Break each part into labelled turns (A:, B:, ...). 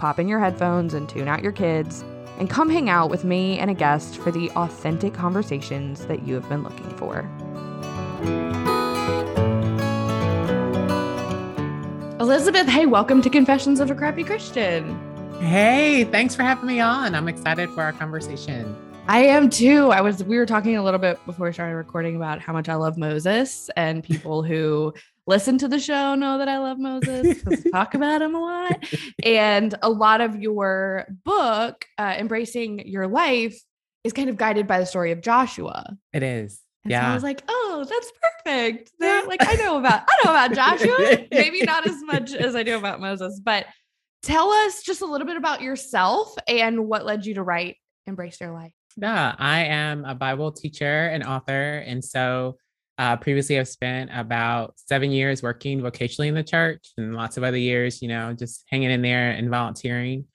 A: pop in your headphones and tune out your kids, and come hang out with me and a guest for the authentic conversations that you have been looking for. Elizabeth, hey, welcome to Confessions of a Crappy Christian.
B: Hey, thanks for having me on. I'm excited for our conversation.
A: I am too. I was we were talking a little bit before we started recording about how much I love Moses and people who listen to the show know that I love Moses talk about him a lot. And a lot of your book, uh, Embracing Your Life, is kind of guided by the story of Joshua.
B: It is.
A: And
B: yeah.
A: So I was like, oh, that's perfect. They're, like I know about I know about Joshua. Maybe not as much as I do about Moses, but tell us just a little bit about yourself and what led you to write Embrace Your Life.
B: Yeah, I am a Bible teacher and author. And so uh, previously, I've spent about seven years working vocationally in the church and lots of other years, you know, just hanging in there and volunteering.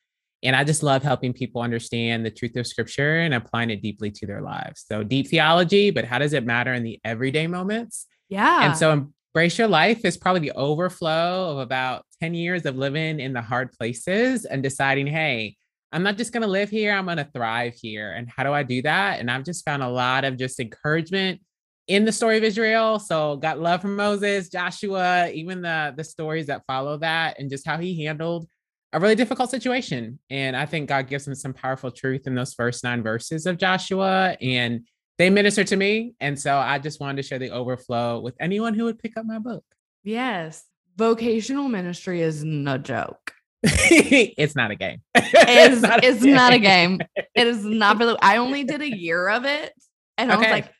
B: And I just love helping people understand the truth of scripture and applying it deeply to their lives. So, deep theology, but how does it matter in the everyday moments?
A: Yeah.
B: And so, Embrace Your Life is probably the overflow of about 10 years of living in the hard places and deciding, hey, I'm not just going to live here, I'm going to thrive here. And how do I do that? And I've just found a lot of just encouragement in the story of Israel. So got love from Moses, Joshua, even the the stories that follow that, and just how he handled a really difficult situation. And I think God gives him some powerful truth in those first nine verses of Joshua, and they minister to me. And so I just wanted to share the overflow with anyone who would pick up my book.
A: Yes, vocational ministry is no joke.
B: it's not a game.
A: It's, not, a it's game. not a game. It is not really. I only did a year of it, and okay. I was like,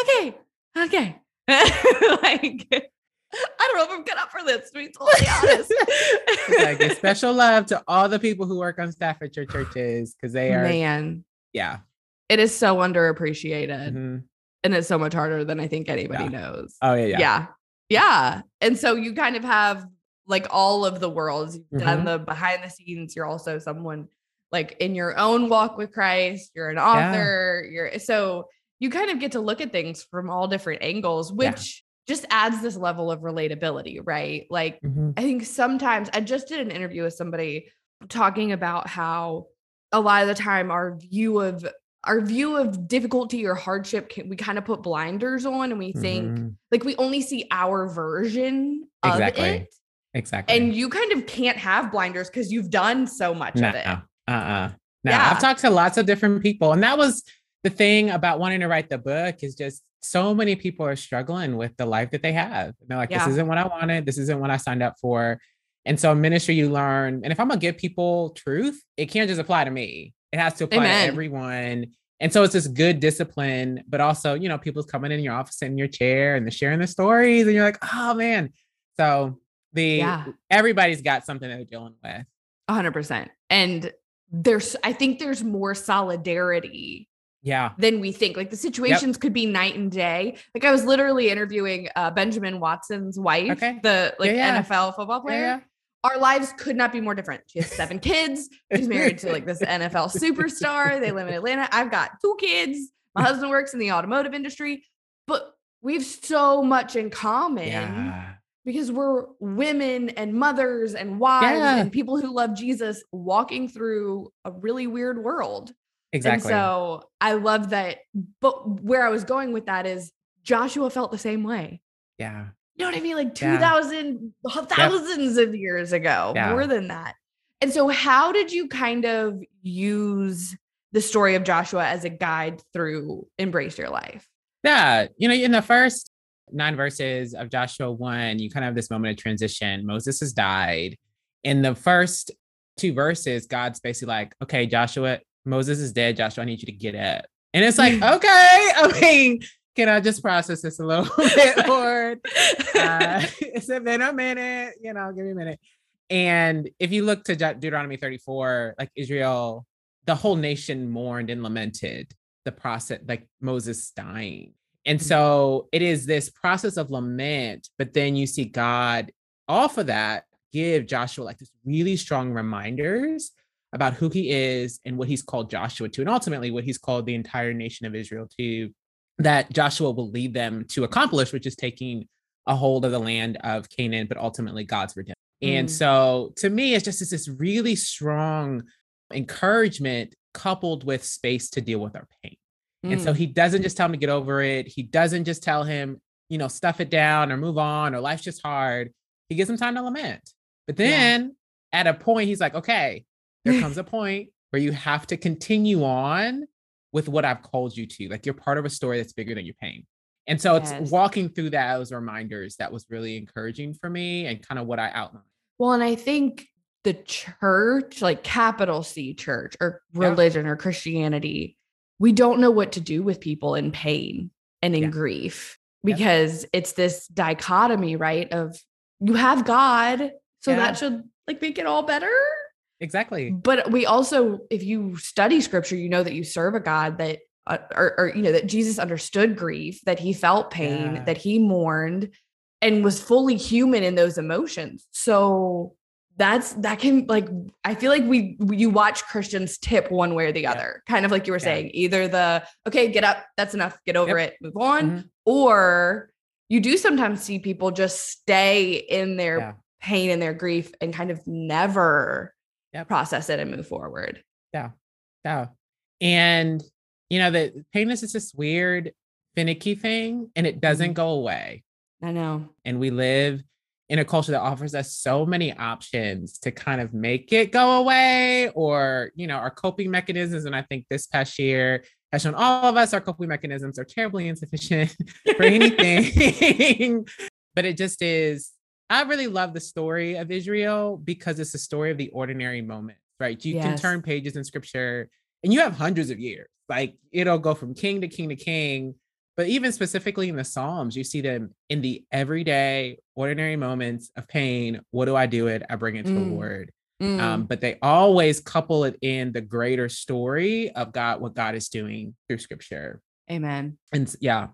A: okay, okay. like, I don't know if I'm good up for this, to be totally honest.
B: like special love to all the people who work on staff at your churches because they are
A: man.
B: Yeah.
A: It is so underappreciated. Mm-hmm. And it's so much harder than I think anybody
B: yeah.
A: knows.
B: Oh, yeah, yeah.
A: Yeah. Yeah. And so you kind of have like all of the worlds. You've mm-hmm. done the behind the scenes. You're also someone like in your own walk with Christ. You're an author. Yeah. You're so you kind of get to look at things from all different angles, which yeah. just adds this level of relatability, right? Like, mm-hmm. I think sometimes I just did an interview with somebody talking about how a lot of the time our view of our view of difficulty or hardship can we kind of put blinders on and we think mm-hmm. like we only see our version exactly. of it
B: exactly
A: and you kind of can't have blinders because you've done so much
B: no,
A: of it
B: uh-uh now yeah. i've talked to lots of different people and that was the thing about wanting to write the book is just so many people are struggling with the life that they have. They're like, yeah. this isn't what I wanted. This isn't what I signed up for. And so, ministry, you learn. And if I'm gonna give people truth, it can't just apply to me. It has to apply Amen. to everyone. And so it's this good discipline, but also, you know, people's coming in your office in your chair and they're sharing their stories, and you're like, oh man. So the yeah. everybody's got something that they're dealing with.
A: hundred percent. And there's I think there's more solidarity
B: yeah.
A: than we think. Like the situations yep. could be night and day. Like i was literally interviewing uh, benjamin watson's wife okay. the like yeah, yeah. nfl football player. yeah, our lives could not be more different. She has seven kids. She's married to like this nfl superstar. They live in atlanta. I've got two kids. My husband works in the automotive industry. But we have so much in common because we're women and mothers and wives and people who love jesus walking through a really weird world
B: Exactly.
A: And so I love that. But where I was going with that is Joshua felt the same way.
B: Yeah.
A: You know what I mean? Like 2000, yeah. thousands yep. of years ago, yeah. more than that. And so, how did you kind of use the story of Joshua as a guide through Embrace Your Life?
B: Yeah. You know, in the first nine verses of Joshua 1, you kind of have this moment of transition. Moses has died. In the first two verses, God's basically like, okay, Joshua, Moses is dead, Joshua, I need you to get up. And it's like, okay, I mean, can I just process this a little bit, Lord? Uh, it's been a minute, you know, give me a minute. And if you look to Deuteronomy 34, like Israel, the whole nation mourned and lamented the process, like Moses dying. And mm-hmm. so it is this process of lament, but then you see God off of that give Joshua like this really strong reminders about who he is and what he's called Joshua to, and ultimately what he's called the entire nation of Israel to, that Joshua will lead them to accomplish, which is taking a hold of the land of Canaan, but ultimately God's redemption. Mm. And so to me, it's just it's this really strong encouragement coupled with space to deal with our pain. Mm. And so mm. he doesn't just tell him to get over it. He doesn't just tell him, you know, stuff it down or move on or life's just hard. He gives him time to lament. But then yeah. at a point, he's like, okay, there comes a point where you have to continue on with what I've called you to. Like you're part of a story that's bigger than your pain. And so yes. it's walking through those reminders that was really encouraging for me and kind of what I outlined.
A: Well, and I think the church, like capital C church or religion yeah. or Christianity, we don't know what to do with people in pain and in yeah. grief because yeah. it's this dichotomy, right? Of you have God, so that should like make it all better.
B: Exactly.
A: But we also, if you study scripture, you know that you serve a God that, uh, or, or, you know, that Jesus understood grief, that he felt pain, yeah. that he mourned and was fully human in those emotions. So that's, that can like, I feel like we, you watch Christians tip one way or the yeah. other, kind of like you were yeah. saying, either the, okay, get up, that's enough, get over yep. it, move on. Mm-hmm. Or you do sometimes see people just stay in their pain and their grief and kind of never process it and move forward.
B: Yeah. Yeah. And, you know, the pain is just this weird, finicky thing and it doesn't mm-hmm. go away.
A: I know.
B: And we live in a culture that offers us so many options to kind of make it go away or, you know, our coping mechanisms. And I think this past year has shown all of us our coping mechanisms are terribly insufficient for anything. but it just is I really love the story of Israel because it's the story of the ordinary moment, right? You yes. can turn pages in scripture and you have hundreds of years. Like it'll go from king to king to king. But even specifically in the Psalms, you see them in the everyday, ordinary moments of pain. What do I do it? I bring it to mm. the word. Mm. Um, but they always couple it in the greater story of God, what God is doing through scripture.
A: Amen.
B: And yeah,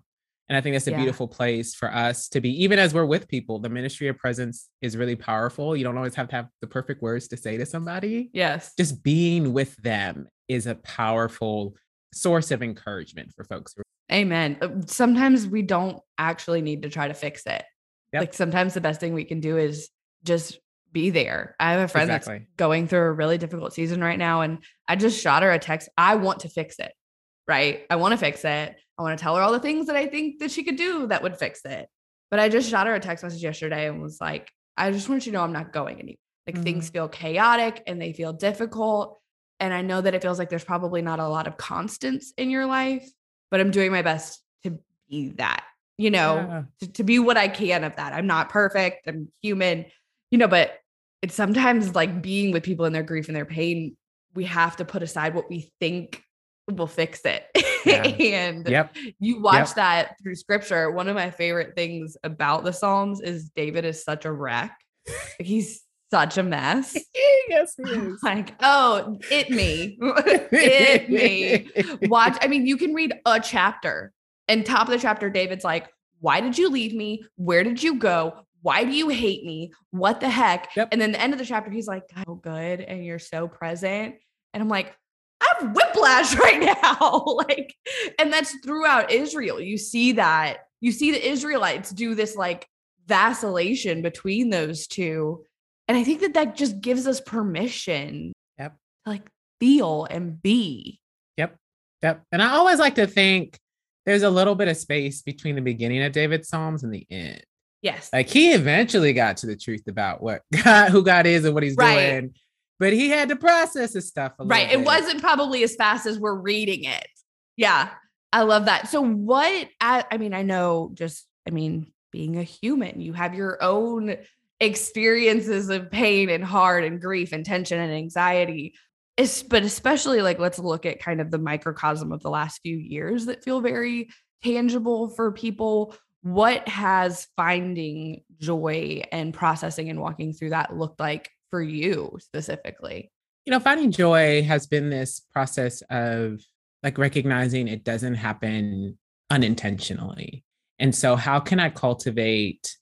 B: and I think that's a yeah. beautiful place for us to be, even as we're with people. The ministry of presence is really powerful. You don't always have to have the perfect words to say to somebody.
A: Yes.
B: Just being with them is a powerful source of encouragement for folks.
A: Amen. Uh, sometimes we don't actually need to try to fix it. Yep. Like sometimes the best thing we can do is just be there. I have a friend exactly. that's going through a really difficult season right now. And I just shot her a text. I want to fix it. Right. I want to fix it. I want to tell her all the things that I think that she could do that would fix it. But I just shot her a text message yesterday and was like, I just want you to know I'm not going anywhere. Like mm-hmm. things feel chaotic and they feel difficult. And I know that it feels like there's probably not a lot of constants in your life, but I'm doing my best to be that, you know, yeah. to, to be what I can of that. I'm not perfect. I'm human, you know, but it's sometimes like being with people in their grief and their pain, we have to put aside what we think will fix it. Yeah. and yep. you watch yep. that through scripture. One of my favorite things about the Psalms is David is such a wreck. He's such a mess.
B: yes, he is.
A: Like, oh, it me. it me. Watch. I mean, you can read a chapter and top of the chapter, David's like, why did you leave me? Where did you go? Why do you hate me? What the heck? Yep. And then the end of the chapter, he's like, oh, good. And you're so present. And I'm like, have whiplash right now. like, and that's throughout Israel. You see that. You see the Israelites do this like vacillation between those two. And I think that that just gives us permission
B: yep.
A: to like feel and be.
B: Yep. Yep. And I always like to think there's a little bit of space between the beginning of David's Psalms and the end.
A: Yes.
B: Like he eventually got to the truth about what God, who God is and what he's right. doing but he had to process his stuff.
A: right.
B: Bit.
A: It wasn't probably as fast as we're reading it. Yeah. I love that. So, what, I, I mean, I know just, I mean, being a human, you have your own experiences of pain and heart and grief and tension and anxiety. It's, but especially like, let's look at kind of the microcosm of the last few years that feel very tangible for people. What has finding joy and processing and walking through that looked like for you specifically?
B: You know, finding joy has been this process of like recognizing it doesn't happen unintentionally. And so how can I cultivate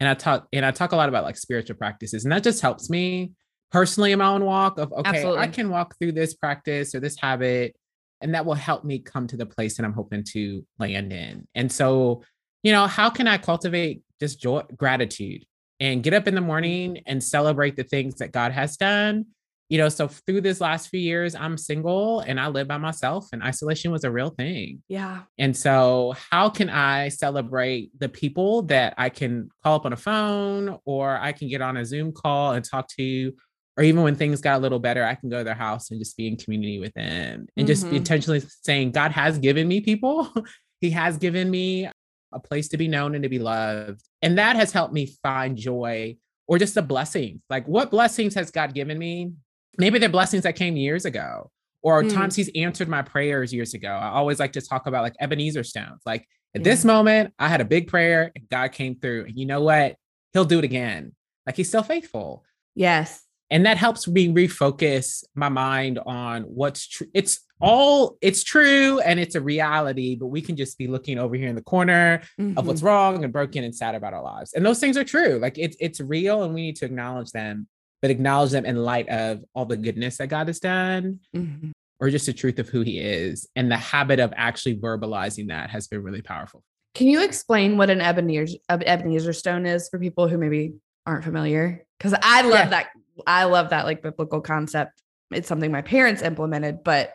B: and I talk and I talk a lot about like spiritual practices and that just helps me personally in my own walk of okay, Absolutely. I can walk through this practice or this habit and that will help me come to the place that I'm hoping to land in. And so, you know, how can I cultivate just joy, gratitude and get up in the morning and celebrate the things that God has done you know, so through this last few years, I'm single and I live by myself, and isolation was a real thing.
A: Yeah.
B: And so, how can I celebrate the people that I can call up on a phone or I can get on a Zoom call and talk to? Or even when things got a little better, I can go to their house and just be in community with them and mm-hmm. just intentionally saying, God has given me people. he has given me a place to be known and to be loved. And that has helped me find joy or just the blessings. Like, what blessings has God given me? maybe they're blessings that came years ago or mm. times he's answered my prayers years ago. I always like to talk about like Ebenezer stones. Like at yeah. this moment, I had a big prayer and God came through. And you know what? He'll do it again. Like he's still faithful.
A: Yes.
B: And that helps me refocus my mind on what's true. It's all it's true and it's a reality, but we can just be looking over here in the corner mm-hmm. of what's mm-hmm. wrong and broken and sad about our lives. And those things are true. Like it's it's real and we need to acknowledge them but acknowledge them in light of all the goodness that God has done mm-hmm. or just the truth of who he is. And the habit of actually verbalizing that has been really powerful.
A: Can you explain what an Ebenezer, Ebenezer stone is for people who maybe aren't familiar? Because I love yeah. that. I love that like biblical concept. It's something my parents implemented, but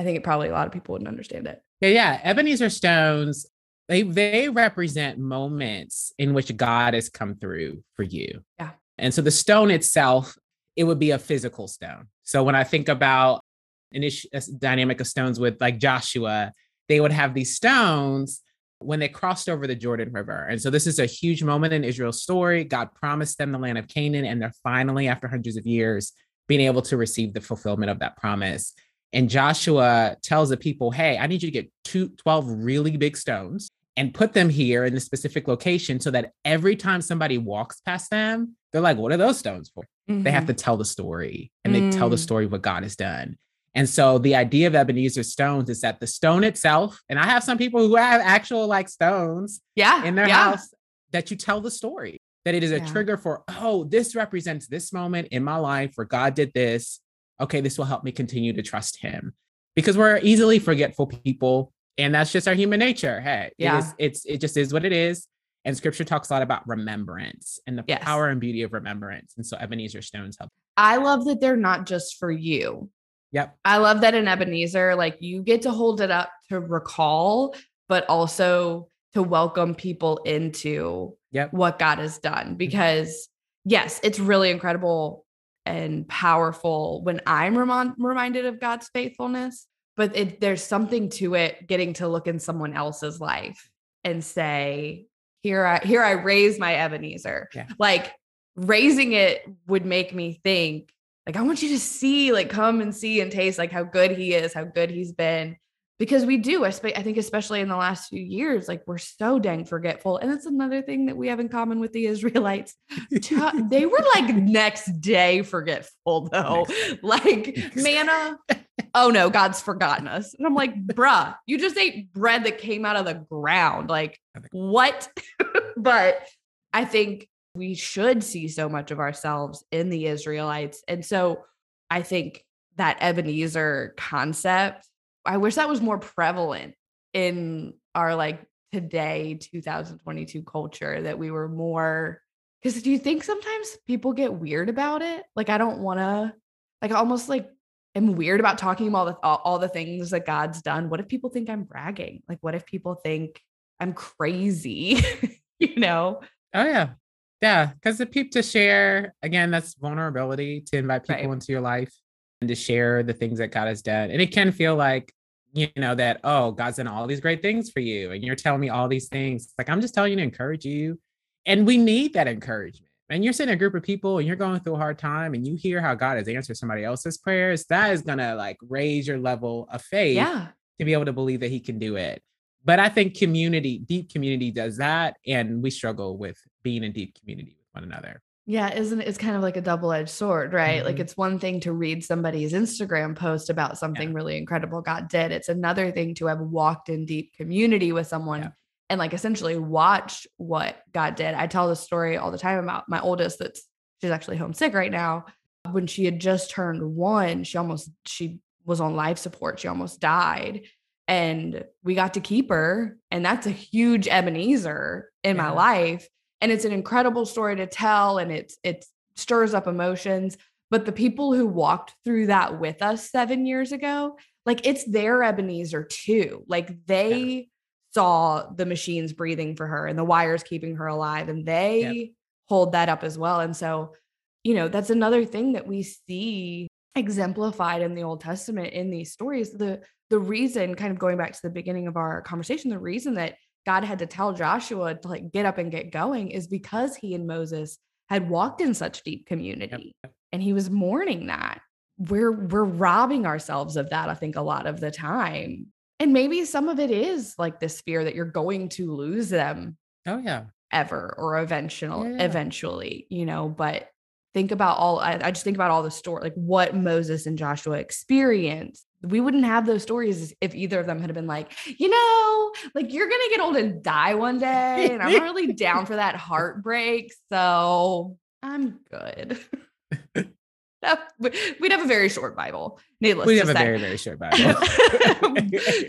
A: I think it probably a lot of people wouldn't understand it.
B: Yeah, yeah. Ebenezer stones, they they represent moments in which God has come through for you.
A: Yeah.
B: And so the stone itself, it would be a physical stone. So when I think about an issue, a dynamic of stones with like Joshua, they would have these stones when they crossed over the Jordan River. And so this is a huge moment in Israel's story. God promised them the land of Canaan, and they're finally, after hundreds of years, being able to receive the fulfillment of that promise. And Joshua tells the people, Hey, I need you to get two, 12 really big stones and put them here in the specific location so that every time somebody walks past them, they're like, what are those stones for? Mm-hmm. They have to mm-hmm. tell the story and they mm. tell the mm. story of what God has done. And so the idea of Ebenezer stones is that the stone itself, and I have some people who have actual like stones
A: yeah,
B: in their
A: yeah.
B: house that you tell the story, that it is a yeah. trigger for, oh, this represents this moment in my life where God did this. Okay, this will help me continue to trust him because we're easily forgetful people and that's just our human nature. Hey, yeah. it is, it's it just is what it is. And scripture talks a lot about remembrance and the yes. power and beauty of remembrance. And so Ebenezer stones help.
A: I love that they're not just for you.
B: Yep.
A: I love that in Ebenezer, like you get to hold it up to recall, but also to welcome people into
B: yep.
A: what God has done. Mm-hmm. Because yes, it's really incredible and powerful when I'm rem- reminded of God's faithfulness but it, there's something to it getting to look in someone else's life and say here i here i raise my ebenezer yeah. like raising it would make me think like i want you to see like come and see and taste like how good he is how good he's been because we do i think especially in the last few years like we're so dang forgetful. And that's another thing that we have in common with the israelites. They were like next day forgetful though. Like manna oh no god's forgotten us. And i'm like bruh you just ate bread that came out of the ground. Like what? But i think we should see so much of ourselves in the israelites. And so i think that ebenezer concept I wish that was more prevalent in our like today 2022 culture that we were more because do you think sometimes people get weird about it? Like I don't want to like almost like am weird about talking about all the all, all the things that God's done. What if people think I'm bragging? Like what if people think I'm crazy? you know?
B: Oh yeah. Yeah, because the people to share again, that's vulnerability to invite people right. into your life to share the things that God has done. And it can feel like, you know, that, oh, God's done all these great things for you. And you're telling me all these things. Like, I'm just telling you to encourage you. And we need that encouragement. And you're sitting in a group of people and you're going through a hard time and you hear how God has answered somebody else's prayers, that is going to like raise your level of faith
A: yeah.
B: to be able to believe that He can do it. But I think community, deep community does that. And we struggle with being in deep community with one another.
A: Yeah, isn't it? It's kind of like a double edged sword, right?
B: Mm-hmm.
A: Like it's one thing to read somebody's Instagram post about something
B: Yeah.
A: really incredible God did. It's another thing to have walked in deep community with someone
B: Yeah.
A: and like essentially watch what God did. I tell the story all the time about my oldest that's she's actually homesick right now. When she had just turned one, she almost she was on life support. She almost died. And we got to keep her. And that's a huge Ebenezer in my life. And it's an incredible story to tell. And it's it stirs up emotions. But the people who walked through that with us seven years ago, like it's their Ebenezer too. Like they saw the machines breathing for her and the wires keeping her alive. And they hold that up as well. And so, you know, that's another thing that we see exemplified in the Old Testament in these stories. The the reason, kind of going back to the beginning of our conversation, the reason that God had to tell Joshua to like get up and get going is because he and Moses had walked in such deep community and he was mourning that. We're we're robbing ourselves of that, I think, a lot of the time. And maybe some of it is like this fear that you're going to lose them
B: Oh yeah.
A: ever or eventually
B: Yeah, yeah.
A: eventually you know but think about all I, I just think about all the story like what moses and joshua experienced we wouldn't have those stories if either of them had been like you know like you're gonna get old and die one day and i'm really down for that heartbreak so i'm good No, we'd have a very short bible needless
B: We
A: to
B: have a
A: say.
B: very, very short Bible.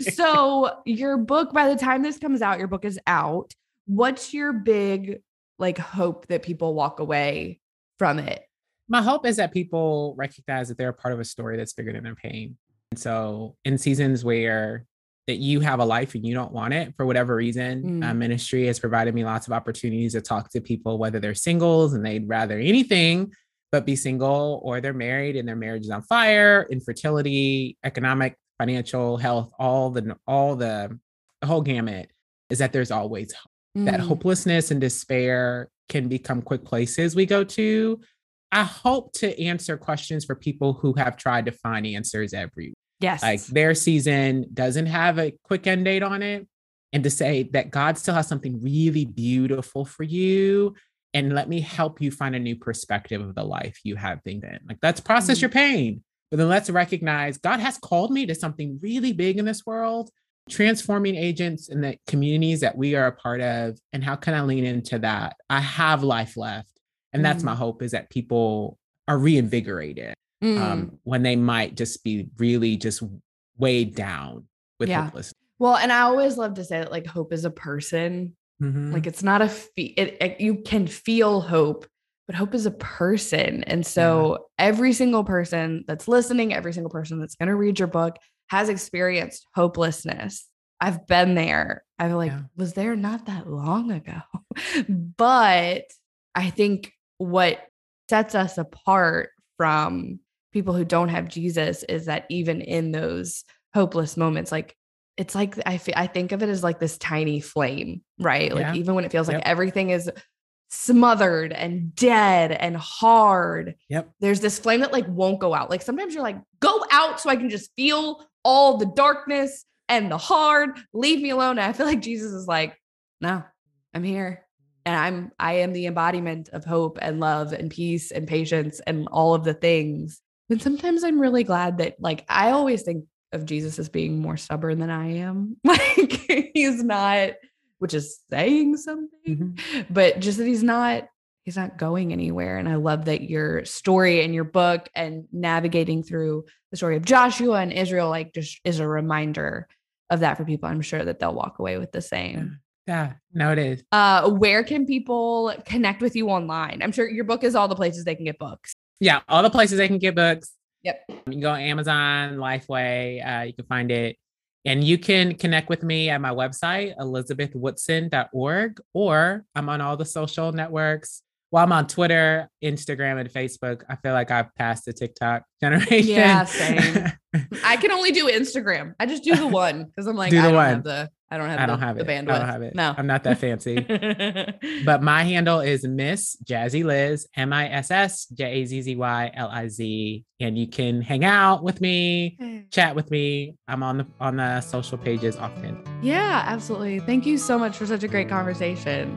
A: so your book by the time this comes out your book is out what's your big like hope that people walk away from it
B: my hope is that people recognize that they're a part of a story that's bigger than their pain. And so, in seasons where that you have a life and you don't want it for whatever reason, uh,
A: Mm.
B: ministry has provided me lots of opportunities to talk to people, whether they're singles and they'd rather anything but be single, or they're married and their marriage is on fire, infertility, economic, financial, health, all the all the, the whole gamut. Is that there's always hope that
A: Mm.
B: hopelessness and despair can become quick places we go to. I hope to answer questions for people who have tried to find answers every
A: yes
B: like their season doesn't have a quick end date on it and to say that God still has something really beautiful for you and let me help you find a new perspective of the life you have been in. Like let's process
A: Mm.
B: your pain, but then let's recognize God has called me to something really big in this world, transforming agents in the communities that we are a part of and how can I lean into that? I have life left. And that's my
A: Mm.
B: hope is that people are reinvigorated
A: Mm.
B: um, when they might just be really just weighed down with
A: Yeah.
B: hopelessness.
A: well and i always love to say that like hope is a person
B: Mhm.
A: like it's not a fe- it, it you can feel hope but hope is a person and so every single person that's listening every single person that's going to read your book has experienced hopelessness i've been there i like
B: Yeah.
A: was there not that long ago but i think what sets us apart from people who don't have jesus is that even in those hopeless moments like it's like I I think of it as like this tiny flame, right? Like
B: Yeah.
A: even when it feels
B: Yep.
A: like everything is smothered and dead and hard,
B: Yep.
A: there's this flame that like won't go out. Like sometimes you're like, go out so I can just feel all the darkness and the hard. Leave me alone. And I feel like Jesus is like, no, I'm here. And I'm I am the embodiment of hope and love and peace and patience and all of the things. And sometimes I'm really glad that like I always think of Jesus as being more stubborn than I am. Like he's not, which is saying something,
B: Mhm.
A: but just that he's not he's not going anywhere. And I love that your story and your book and navigating through the story of Joshua and Israel, like just is a reminder of that for people. I'm sure that they'll walk away with the same.
B: Yeah, no, it is.
A: Uh, where can people connect with you online? I'm sure your book is all the places they can get books.
B: Yeah, all the places they can get books.
A: Yep.
B: You can go on Amazon, Lifeway, uh, you can find it. And you can connect with me at my website, elizabethwoodson.org, or I'm on all the social networks. Well, I'm on Twitter, Instagram, and Facebook. I feel like I've passed the TikTok generation.
A: Yeah, same. I can only do Instagram. I just do the one because I'm like,
B: Do
A: I don't
B: one.
A: have the I don't have
B: I
A: the,
B: don't have
A: the
B: it.
A: bandwidth.
B: I don't have it.
A: No.
B: I'm not that fancy. but my handle is Miss Jazzy Liz, M I S S J A Z Z Y L I Z, and you can hang out with me, chat with me. I'm on the on the social pages often.
A: Yeah, absolutely. Thank you so much for such a great conversation.